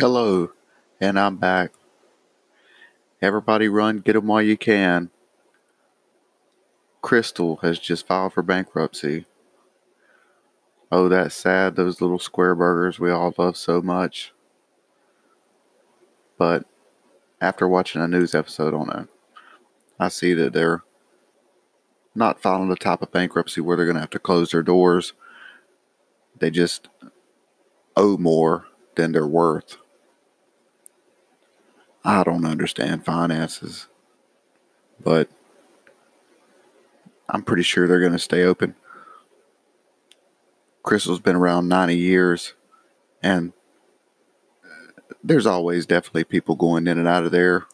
Hello, and I'm back. Everybody run, get them while you can. Krystal has just filed for bankruptcy. Oh, that's sad. Those little square burgers we all love so much. But after watching a news episode on it, I see that they're not filing the type of bankruptcy where they're going to have to close their doors. They just owe more than they're worth. I don't understand finances, but I'm pretty sure they're going to stay open. Krystal's been around 90 years, and there's always definitely people going in and out of there.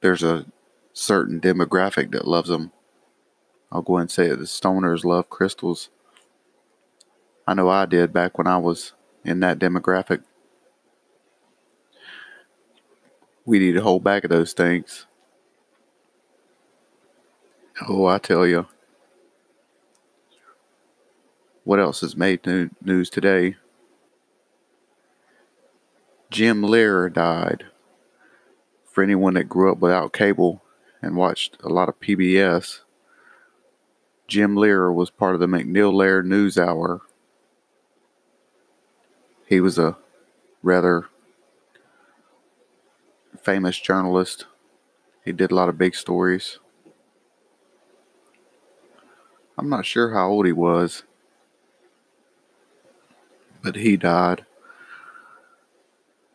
There's a certain demographic that loves them. I'll go ahead and say it. The stoners love Krystals. I know I did back when I was in that demographic. We need a whole bag of those things. Oh, I tell you. What else has made new- news today? Jim Lehrer died. For anyone that grew up without cable and watched a lot of PBS, Jim Lehrer was part of the MacNeil Lehrer News Hour. He was a rather famous journalist. He did a lot of big stories. I'm not sure how old he was, but he died.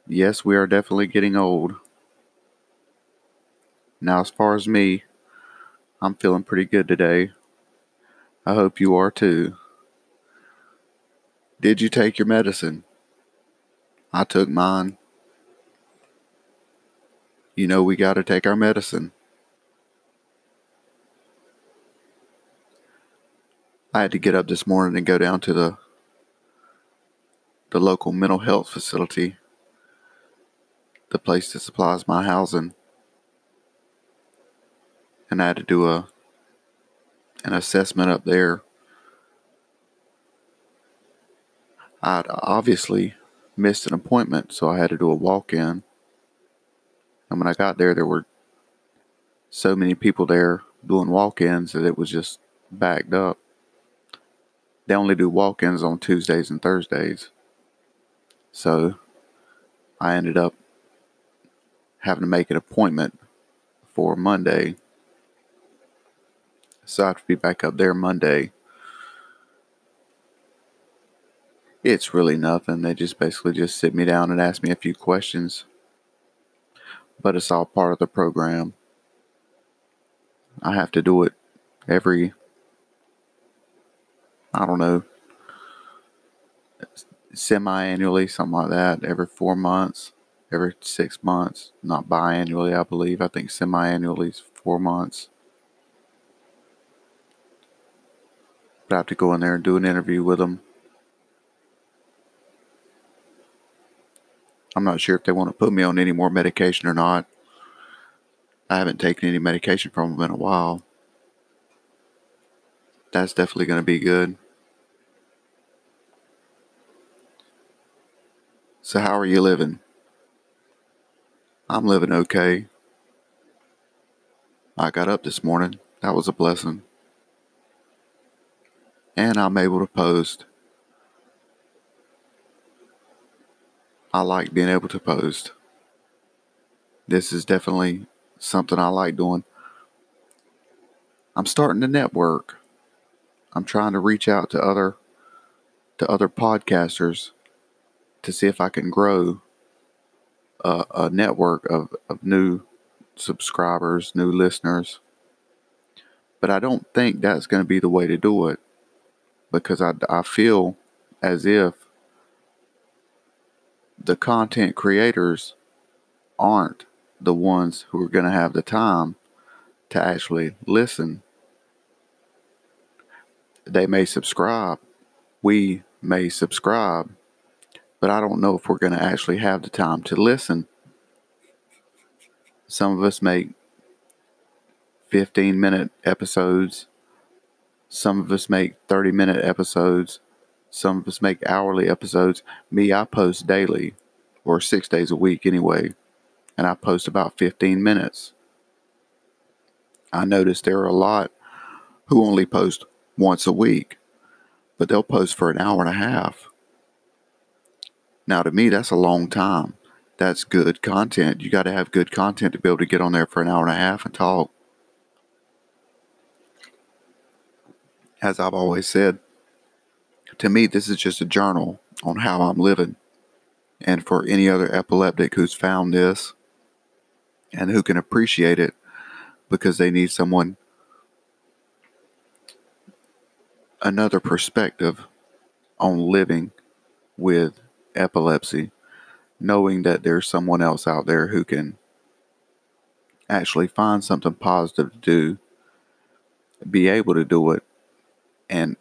Yes, we are definitely getting old. Now, as far as me, I'm feeling pretty good today. I hope you are too. Did you take your medicine? I took mine. You know, we got to take our medicine. I had to get up this morning and go down to the the local mental health facility, the place that supplies my housing, and I had to do a an assessment up there. I'd obviously missed an appointment, so I had to do a walk in. And when I got there, there were so many people there doing walk ins that it was just backed up. They only do walk ins on Tuesdays and Thursdays. So I ended up having to make an appointment for Monday. So I have to be back up there Monday. It's really nothing. They just basically just sit me down and ask me a few questions. But it's all part of the program. I have to do it every I don't know, semi annually, something like that, every four months, every six months, not biannually, I believe. I think semi annually is four months. But I have to go in there and do an interview with them. I'm not sure if they want to put me on any more medication or not. I haven't taken any medication from them in a while. That's definitely going to be good. So, how are you living? I'm living okay. I got up this morning. That was a blessing. And I'm able to post. I like being able to post. This is definitely something I like doing. I'm starting to network. I'm trying to reach out to other to other podcasters to see if I can grow a, a network of, of new subscribers, new listeners. But I don't think that's going to be the way to do it because I, I feel as if the content creators aren't the ones who are going to have the time to actually listen. They may subscribe. We may subscribe but I don't know if we're going to actually have the time to listen. Some of us make 15 minute episodes, some of us make 30 minute episodes, some of us make hourly episodes. Me, I post daily, or six days a week anyway, and I post about 15 minutes. I notice there are a lot who only post once a week, but they'll post for an hour and a half. Now, to me, that's a long time. That's good content. You got to have good content to be able to get on there for an hour and a half and talk. As I've always said, to me, this is just a journal on how I'm living. And for any other epileptic who's found this and who can appreciate it because they need someone another perspective on living with epilepsy, knowing that there's someone else out there who can actually find something positive to do, be able to do it, and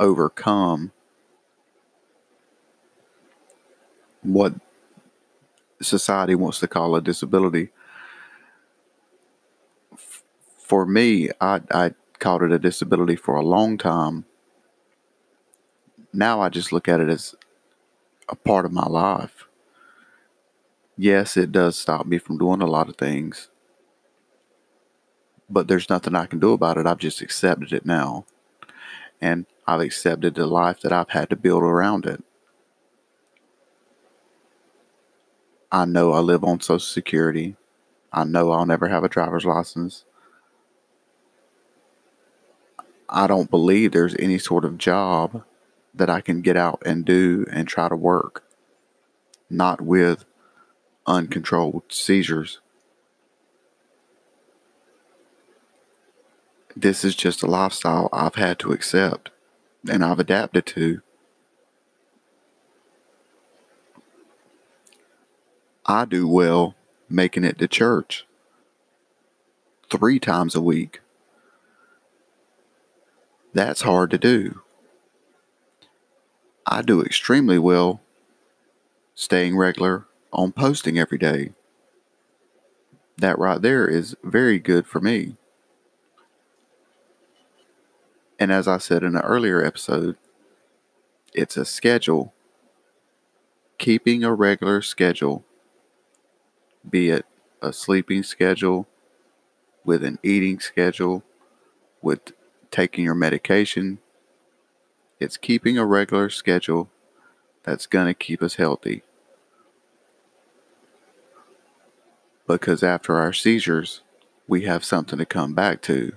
overcome what society wants to call a disability. For me, I, I called it a disability for a long time. Now I just look at it as a part of my life. Yes, it does stop me from doing a lot of things, but there's nothing I can do about it. I've just accepted it now. And I've accepted the life that I've had to build around it. I know I live on Social Security. I know I'll never have a driver's license. I don't believe there's any sort of job that I can get out and do and try to work, not with uncontrolled seizures. This is just a lifestyle I've had to accept and I've adapted to. I do well making it to church three times a week. That's hard to do. I do extremely well staying regular on posting every day. That right there is very good for me. And as I said in an earlier episode, it's a schedule. Keeping a regular schedule be it a sleeping schedule, with an eating schedule, with taking your medication. It's keeping a regular schedule that's going to keep us healthy. Because after our seizures, we have something to come back to.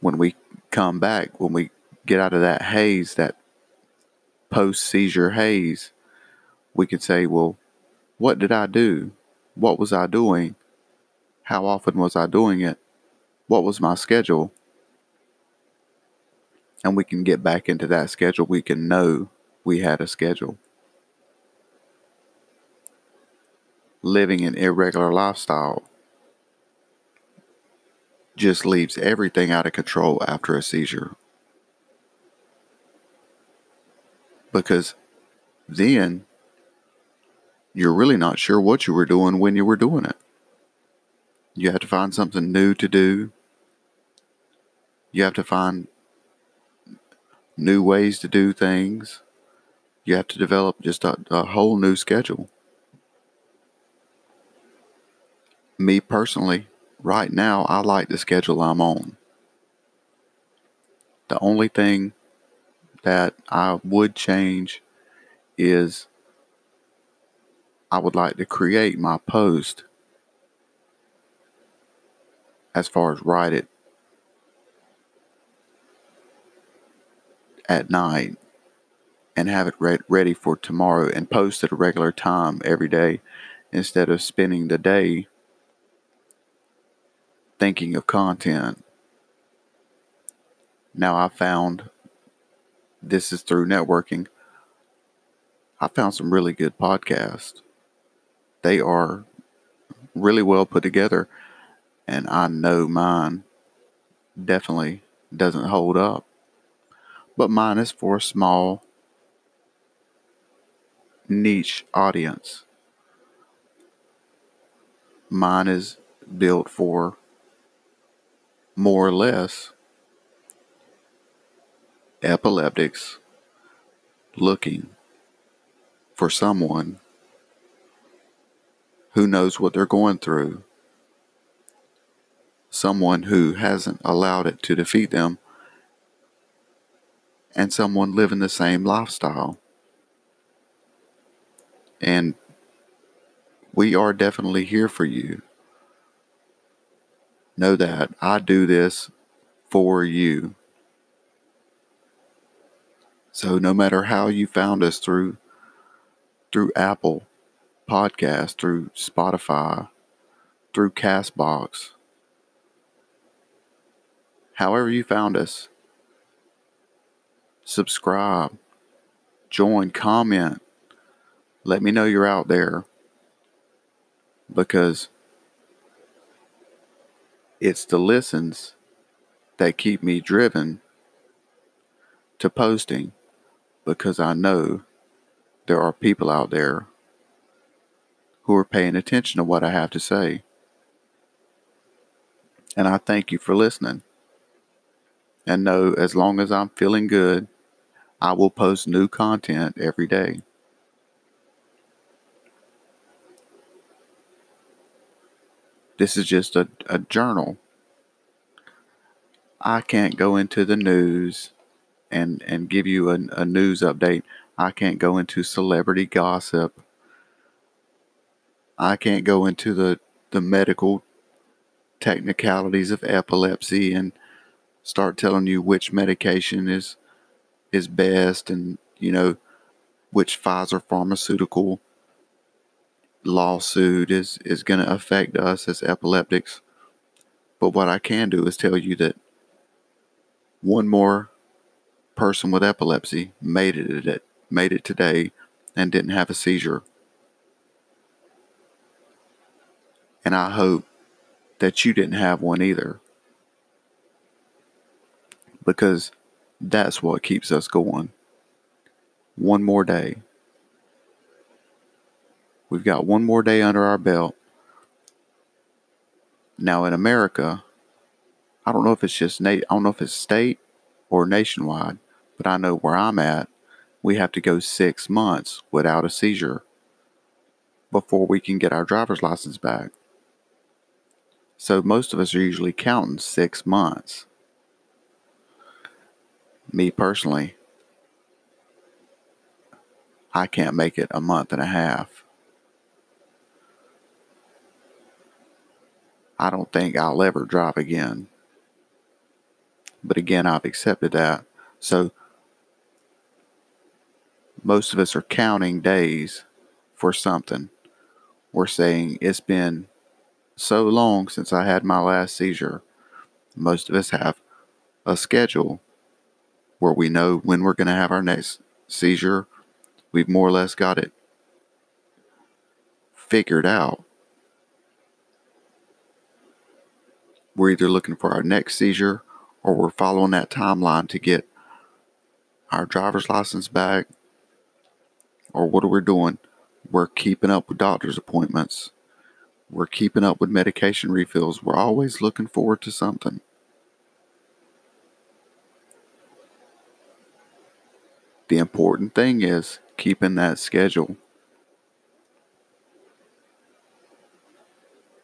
When we come back, when we get out of that haze, that post seizure haze, we can say, well, what did I do? What was I doing? How often was I doing it? What was my schedule? And we can get back into that schedule. We can know we had a schedule. Living an irregular lifestyle just leaves everything out of control after a seizure. Because then you're really not sure what you were doing when you were doing it. You have to find something new to do. You have to find new ways to do things. You have to develop just a, a whole new schedule. Me personally, right now, I like the schedule I'm on. The only thing that I would change is I would like to create my post as far as write it at night and have it re- ready for tomorrow and post at a regular time every day instead of spending the day thinking of content. Now I found this is through networking. I found some really good podcasts they are really well put together. And I know mine definitely doesn't hold up. But mine is for a small niche audience. Mine is built for more or less epileptics looking for someone who knows what they're going through, someone who hasn't allowed it to defeat them, and someone living the same lifestyle. And we are definitely here for you. Know that I do this for you. So no matter how you found us through through Apple Podcast, through Spotify, through Castbox, however you found us, subscribe, join, comment. Let me know you're out there because it's the listens that keep me driven to posting because I know there are people out there who are paying attention to what I have to say. And I thank you for listening. And know as long as I'm feeling good, I will post new content every day. This is just a, a journal. I can't go into the news and, and give you a, a news update. I can't go into celebrity gossip. I can't go into the, the medical technicalities of epilepsy and start telling you which medication is is best and you know which Pfizer pharmaceutical lawsuit is is going to affect us as epileptics. But what I can do is tell you that one more person with epilepsy made it made it today and didn't have a seizure. And I hope that you didn't have one either. Because that's what keeps us going. One more day. We've got one more day under our belt. Now in America, I don't know if it's just I don't know if it's state or nationwide, but I know where I'm at, we have to go six months without a seizure before we can get our driver's license back. So most of us are usually counting six months. Me personally, I can't make it a month and a half. I don't think I'll ever drive again. But again, I've accepted that. So most of us are counting days for something. We're saying it's been so long since I had my last seizure. Most of us have a schedule where we know when we're going to have our next seizure. We've more or less got it figured out. We're either looking for our next seizure or we're following that timeline to get our driver's license back or what are we doing? We're keeping up with doctor's appointments. We're keeping up with medication refills. We're always looking forward to something. The important thing is keeping that schedule.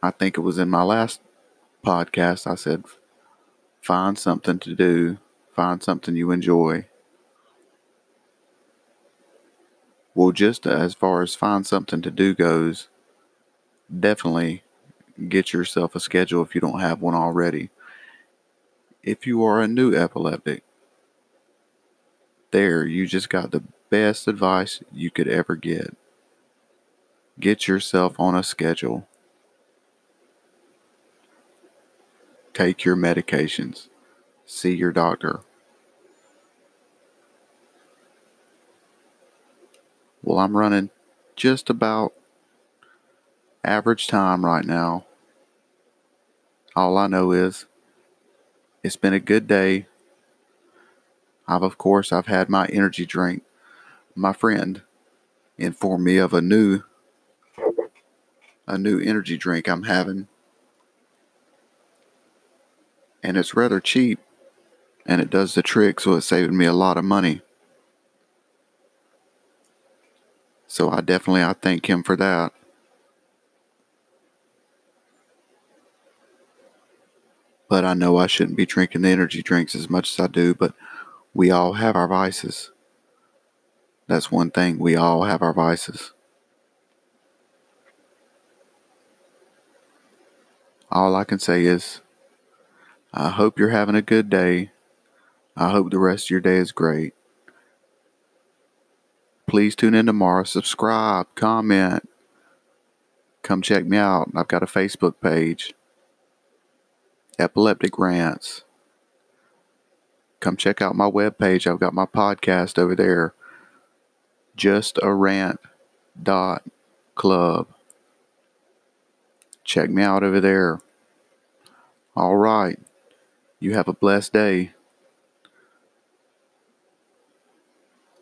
I think it was in my last podcast, I said, find something to do, find something you enjoy. Well, just as far as find something to do goes, definitely get yourself a schedule if you don't have one already. If you are a new epileptic, there you just got the best advice you could ever get. Get yourself on a schedule. Take your medications. See your doctor. Well, I'm running just about average time right now. All I know is it's been a good day. I've of course I've had my energy drink. My friend informed me of a new a new energy drink I'm having and it's rather cheap and it does the trick, so it's saving me a lot of money. So I definitely I thank him for that. But I know I shouldn't be drinking the energy drinks as much as I do, but we all have our vices. That's one thing, we all have our vices. All I can say is, I hope you're having a good day. I hope the rest of your day is great. Please tune in tomorrow. Subscribe, comment. Come check me out. I've got a Facebook page. Epileptic Rants. Come check out my webpage. I've got my podcast over there. Just a rant dot club. Check me out over there. All right. You have a blessed day.